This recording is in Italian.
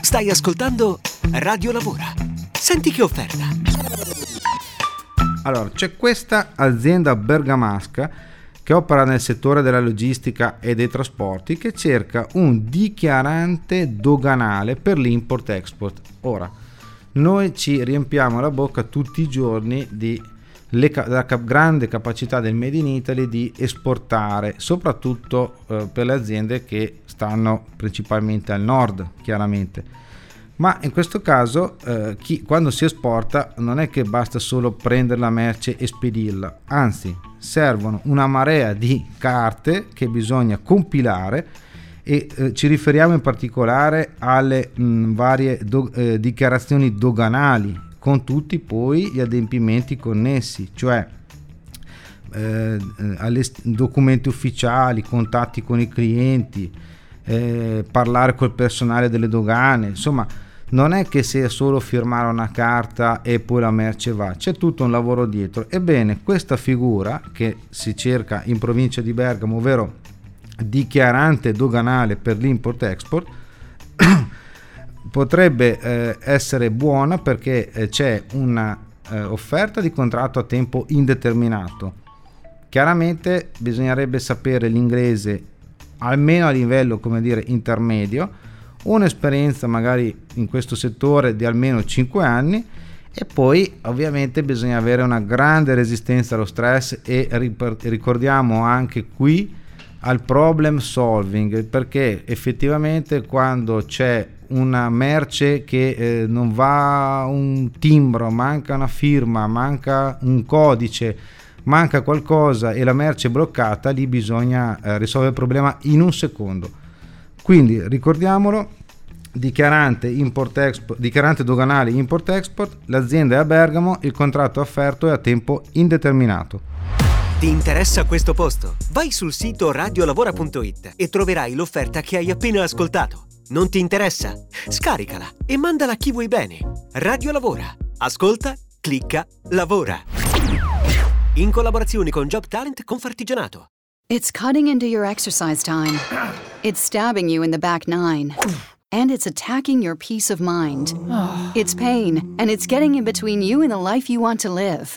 Stai ascoltando Radio Lavora. Senti che offerta. Allora, c'è questa azienda bergamasca che opera nel settore della logistica e dei trasporti che cerca un dichiarante doganale per l'import-export. Ora, noi ci riempiamo la bocca tutti i giorni di le, la grande capacità del Made in Italy di esportare, soprattutto eh, per le aziende che stanno principalmente al nord, chiaramente. Ma in questo caso, eh, chi, quando si esporta, non è che basta solo prendere la merce e spedirla, anzi, servono una marea di carte che bisogna compilare e eh, ci riferiamo in particolare alle mh, varie do, eh, dichiarazioni doganali con tutti poi gli adempimenti connessi, cioè eh, documenti ufficiali, contatti con i clienti, eh, parlare col personale delle dogane, insomma non è che sia solo firmare una carta e poi la merce va, c'è tutto un lavoro dietro. Ebbene, questa figura che si cerca in provincia di Bergamo, ovvero dichiarante doganale per l'import-export, potrebbe eh, essere buona perché eh, c'è un'offerta eh, di contratto a tempo indeterminato. Chiaramente bisognerebbe sapere l'inglese almeno a livello come dire intermedio, un'esperienza magari in questo settore di almeno 5 anni e poi ovviamente bisogna avere una grande resistenza allo stress e ricordiamo anche qui al problem solving perché effettivamente quando c'è una merce che eh, non va un timbro, manca una firma, manca un codice, manca qualcosa e la merce è bloccata, lì bisogna eh, risolvere il problema in un secondo. Quindi ricordiamolo, dichiarante, dichiarante doganale import-export, l'azienda è a Bergamo, il contratto offerto è a tempo indeterminato. Ti interessa questo posto? Vai sul sito radiolavora.it e troverai l'offerta che hai appena ascoltato. Non ti interessa? Scaricala e mandala a chi vuoi bene. Radio Lavora. Ascolta, clicca, lavora. In collaborazione con Job Talent Confartigianato. It's cutting into your exercise time. It's stabbing you in the back nine. And it's attacking your peace of mind. It's pain, and it's getting in between you and the life you want to live.